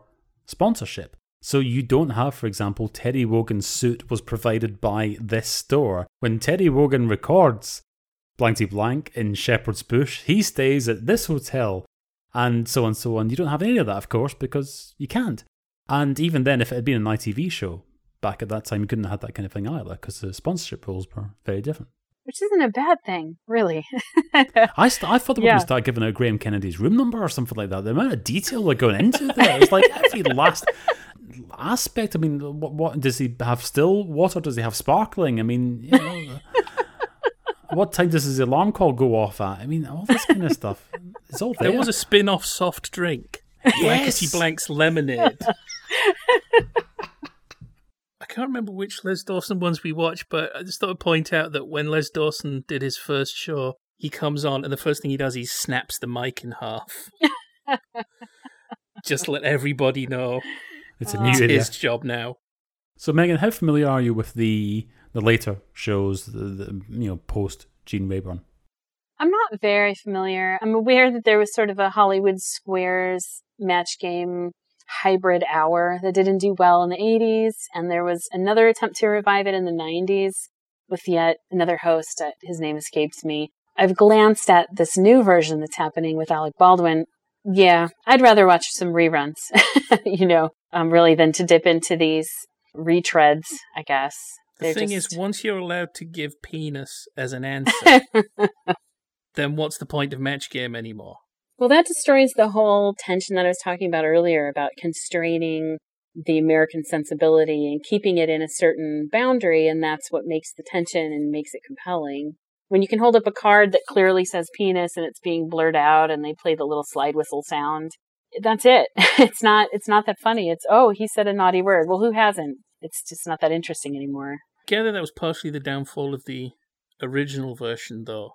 sponsorship. So you don't have, for example, Terry Wogan's suit was provided by this store. When Terry Wogan records Blankety Blank in Shepherd's Bush, he stays at this hotel and so on and so on. You don't have any of that, of course, because you can't. And even then, if it had been an ITV show back at that time, you couldn't have had that kind of thing either because the sponsorship rules were very different. Which isn't a bad thing, really. I, st- I thought they were Yeah. going to start giving out Graham Kennedy's room number or something like that. The amount of detail they're going into there, it's like every last aspect. I mean, what, what does he have? Still water? Does he have sparkling? I mean, you know, what time does his alarm call go off at? I mean, all this kind of stuff. It's all there. There was a spin off soft drink. yes. Blankety Blank's lemonade. I can't remember which Les Dawson ones we watched, but I just thought I'd point out that when Les Dawson did his first show, he comes on and the first thing he does, he snaps the mic in half. just let everybody know It's a new it's his job now. So, Megan, how familiar are you with the the later shows, the, the you know post Gene Rayburn? I'm not very familiar. I'm aware that there was sort of a Hollywood Squares match game hybrid hour that didn't do well in the 80s, and there was another attempt to revive it in the 90s with yet another host. Uh, his name escapes me. I've glanced at this new version that's happening with Alec Baldwin. Yeah, I'd rather watch some reruns, you know, um, really than to dip into these retreads, I guess. The They're thing just- is, once you're allowed to give penis as an answer, then what's the point of match game anymore? Well, that destroys the whole tension that I was talking about earlier about constraining the American sensibility and keeping it in a certain boundary. And that's what makes the tension and makes it compelling. When you can hold up a card that clearly says penis and it's being blurred out and they play the little slide whistle sound, that's it. It's not, it's not that funny. It's, oh, he said a naughty word. Well, who hasn't? It's just not that interesting anymore. I gather that was partially the downfall of the original version, though.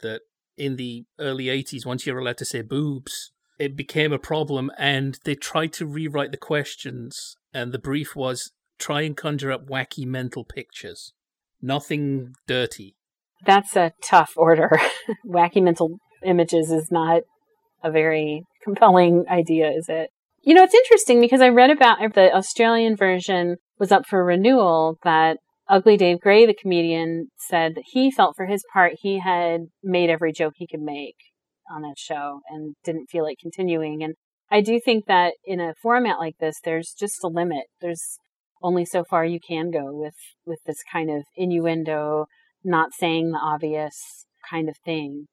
That in the early 80s, once you're allowed to say boobs, it became a problem, and they tried to rewrite the questions. And the brief was try and conjure up wacky mental pictures. Nothing dirty. That's a tough order. Wacky mental images is not a very compelling idea, is it? You know, it's interesting because I read about the Australian version was up for renewal that Ugly Dave Gray, the comedian, said that he felt for his part he had made every joke he could make on that show and didn't feel like continuing. And I do think that in a format like this, there's just a limit. There's only so far you can go with, with this kind of innuendo, not saying the obvious kind of thing.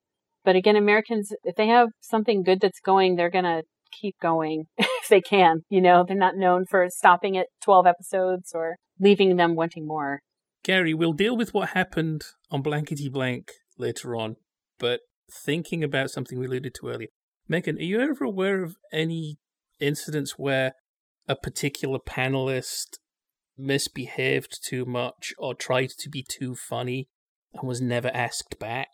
But again, Americans, if they have something good that's going, they're going to keep going if they can. You know, they're not known for stopping at 12 episodes or leaving them wanting more. Gary, we'll deal with what happened on Blankety Blank later on, but thinking about something we alluded to earlier. Megan, are you ever aware of any incidents where a particular panelist misbehaved too much or tried to be too funny and was never asked back?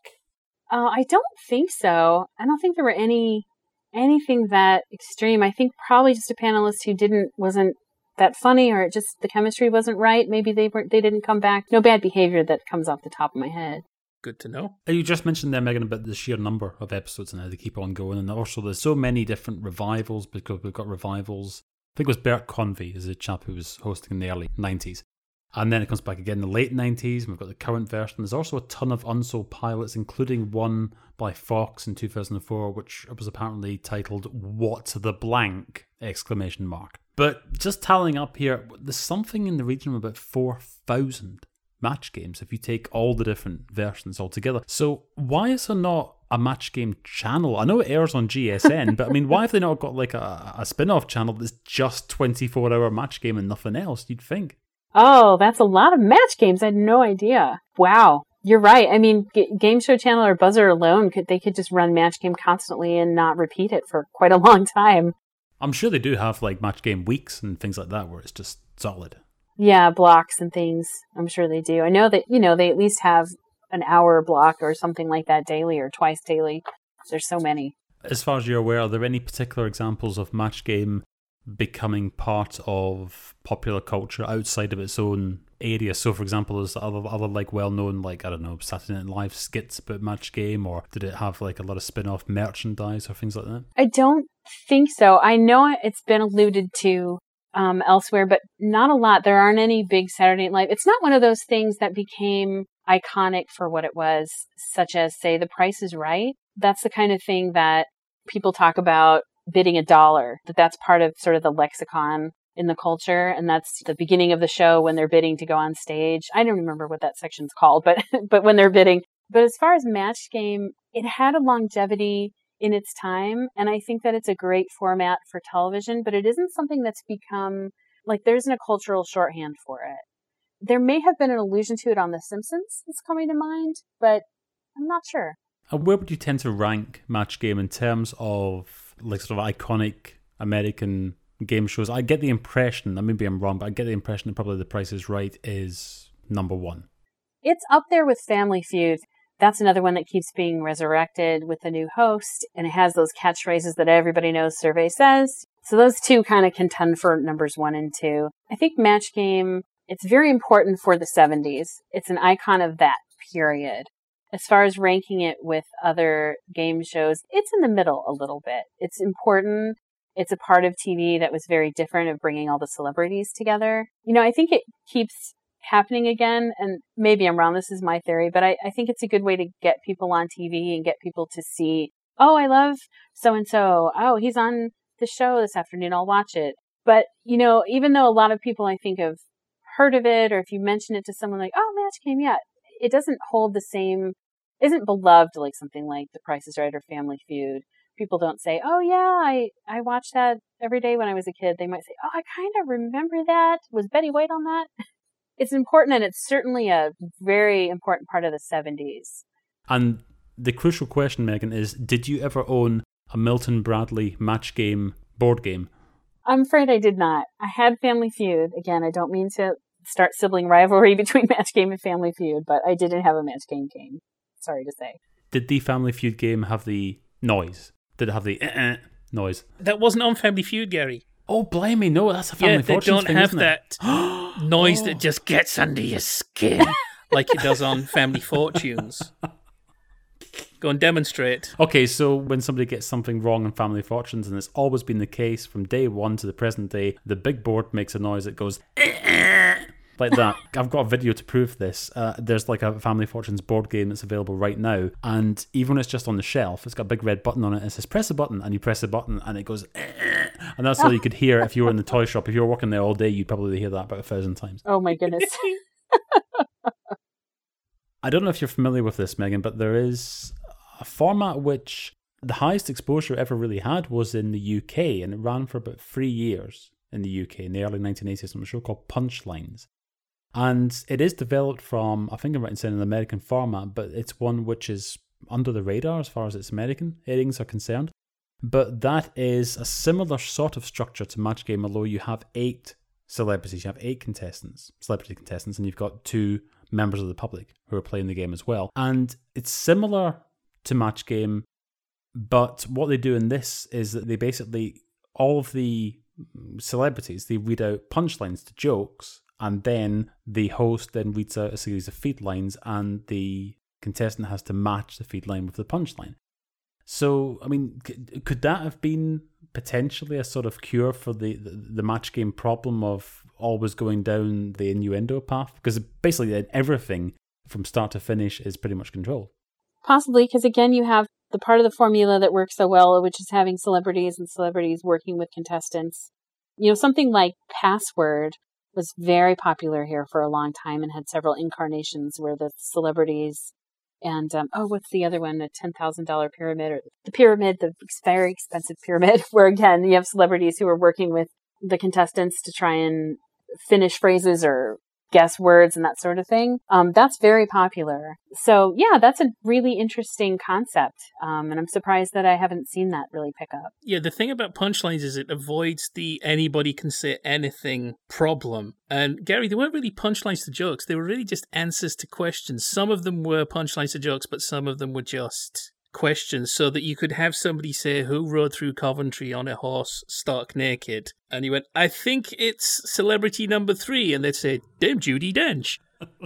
Uh, I don't think so. I don't think there were any anything that extreme. I think probably just a panelist who didn't wasn't that funny, or it just the chemistry wasn't right. Maybe they weren't they didn't come back. No bad behavior that comes off the top of my head. Good to know. You just mentioned there, Megan, about the sheer number of episodes and how they keep on going, and also there's so many different revivals because we've got revivals. I think it was Bert Convy is a chap who was hosting in the early '90s, and then it comes back again in the late '90s. And we've got the current version. There's also a ton of unsold pilots, including one by Fox in 2004, which was apparently titled "What the Blank!" exclamation mark. But just tallying up here, there's something in the region of about four thousand match games if you take all the different versions all together. So why is there not a match game channel? I know it airs on GSN, but I mean, why have they not got like a, a spin-off channel that's just 24 hour match game and nothing else? You'd think. Oh, that's a lot of match games. I had no idea. Wow. You're right. I mean, G- Game Show Channel or Buzzr alone could they could just run match game constantly and not repeat it for quite a long time. I'm sure they do have like match game weeks and things like that where it's just solid. Yeah, blocks and things. I'm sure they do. I know that, you know, they at least have an hour block or something like that daily or twice daily. There's so many. As far as you're aware, are there any particular examples of match game becoming part of popular culture outside of its own area? So, for example, is other other like well known like I don't know Saturday Night Live skits about match game, or did it have like a lot of spin off merchandise or things like that? I don't think so. I know it's been alluded to um, elsewhere, but not a lot. There aren't any big Saturday Night Live. It's not one of those things that became iconic for what it was, such as, say, The Price is Right. That's the kind of thing that people talk about bidding a dollar, that that's part of sort of the lexicon in the culture. And that's the beginning of the show when they're bidding to go on stage. I don't remember what that section's called, but, but when they're bidding. But as far as match game, it had a longevity in its time. And I think that it's a great format for television, but it isn't something that's become like there isn't a cultural shorthand for it. There may have been an allusion to it on The Simpsons that's coming to mind, but I'm not sure. And where would you tend to rank Match Game in terms of like sort of iconic American game shows? I get the impression, maybe I'm wrong, but I get the impression that probably The Price is Right is number one. It's up there with Family Feud. That's another one that keeps being resurrected with the new host, and it has those catchphrases that everybody knows survey says. So those two kind of contend for numbers one and two. I think Match Game, it's very important for the 70s. It's an icon of that period. As far as ranking it with other game shows, it's in the middle a little bit. It's important. It's a part of TV that was very different of bringing all the celebrities together. You know, I think it keeps happening again. And maybe I'm wrong. This is my theory, but I, I think it's a good way to get people on TV and get people to see, oh, I love so and so. Oh, he's on the show this afternoon. I'll watch it. But, you know, even though a lot of people I think have heard of it, or if you mention it to someone like, oh, Match Game, yeah, it doesn't hold the same, isn't beloved like something like The Price is Right or Family Feud. People don't say, oh, yeah, I, I watched that every day when I was a kid. They might say, oh, I kind of remember that. Was Betty White on that? it's important and it's certainly a very important part of the 70s. And the crucial question, Megan, is did you ever own a Milton Bradley match game board game? I'm afraid I did not. I had Family Feud. Again, I don't mean to start sibling rivalry between Match Game and Family Feud, but I didn't have a Match Game game. Sorry to say. Did the Family Feud game have the noise? Did it have the uh-uh noise? That wasn't on Family Feud, Gary. Oh, blimey, no, that's a Family yeah, Fortune they don't thing, have that noise that just gets under your skin like it does on Family Fortunes. Go and demonstrate. Okay, so when somebody gets something wrong in Family Fortunes, and it's always been the case from day one to the present day, the big board makes a noise that goes like that. I've got a video to prove this. Uh, there's like a Family Fortunes board game that's available right now, and even when it's just on the shelf, it's got a big red button on it. And it says press a button, and you press the button, and it goes, and that's all you could hear if you were in the toy shop. If you were working there all day, you'd probably hear that about a thousand times. Oh my goodness. I don't know if you're familiar with this, Megan, but there is a format which the highest exposure ever really had was in the UK, and it ran for about three years in the UK in the early 1980s on a show called Punchlines. And it is developed from, I think I'm right in saying an American format, but it's one which is under the radar as far as its American airings are concerned. But that is a similar sort of structure to Match Game, although you have eight celebrities, you have eight contestants, celebrity contestants, and you've got two members of the public who are playing the game as well. And it's similar to Match Game, but what they do in this is that they basically, all of the celebrities, they read out punchlines to jokes, and then the host then reads out a series of feed lines, and the contestant has to match the feed line with the punchline. So, I mean, could that have been potentially a sort of cure for the, the, the match game problem of always going down the innuendo path? Because basically everything from start to finish is pretty much controlled. Possibly, because again, you have the part of the formula that works so well, which is having celebrities and celebrities working with contestants. You know, something like Password was very popular here for a long time and had several incarnations where the celebrities and um, oh, what's the other one? The ten thousand dollar pyramid or the pyramid, the very expensive pyramid, where again you have celebrities who are working with the contestants to try and finish phrases or guess words and that sort of thing. Um, that's very popular. So yeah, that's a really interesting concept, um, and I'm surprised that I haven't seen that really pick up. Yeah, the thing about punchlines is it avoids the anybody can say anything problem. And Gary, they weren't really punchlines to jokes. They were really just answers to questions. Some of them were punchlines to jokes, but some of them were just questions so that you could have somebody say who rode through Coventry on a horse stark naked? And he went I think it's celebrity number 3 and they'd say Dame Judi Dench.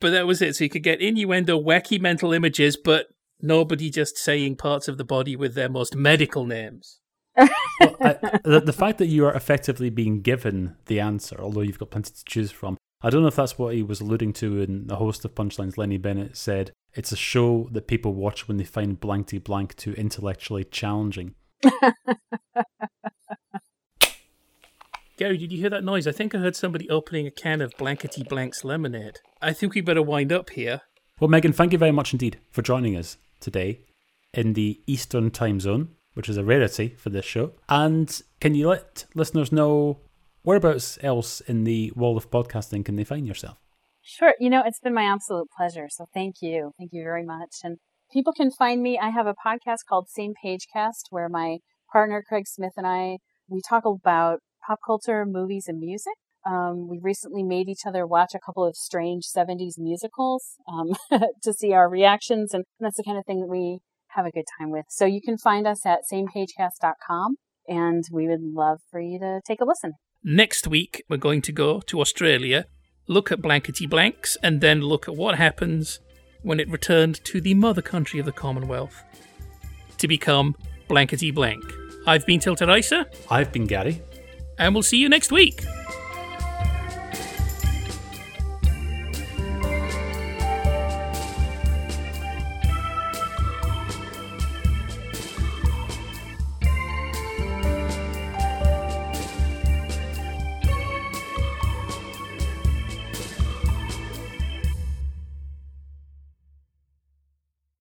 But that was it. So you could get innuendo wacky mental images but nobody just saying parts of the body with their most medical names. Well, I, the, the fact that you are effectively being given the answer, although you've got plenty to choose from, I don't know if that's what he was alluding to in the host of Punchlines, Lenny Bennett, said it's a show that people watch when they find blankety blank too intellectually challenging. Gary, did you hear that noise? I think I heard somebody opening a can of Blankety Blank's lemonade. I think we better wind up here. Well, Megan, thank you very much indeed for joining us today in the Eastern time zone, which is a rarity for this show. And can you let listeners know whereabouts else in the wall of podcasting can they find yourself? Sure. You know, it's been my absolute pleasure. So thank you. Thank you very much. And people can find me. I have a podcast called Same Page Cast where my partner Craig Smith and I we talk about pop culture, movies, and music. Um, we recently made each other watch a couple of strange 70s musicals um, to see our reactions, and that's the kind of thing that we have a good time with. So you can find us at samepagecast.com, and we would love for you to take a listen. Next week, we're going to go to Australia, look at Blankety Blanks, and then look at what happens when it returned to the mother country of the Commonwealth to become Blankety Blank. I've been Tilted Isa, I've been Gary. and we'll see you next week.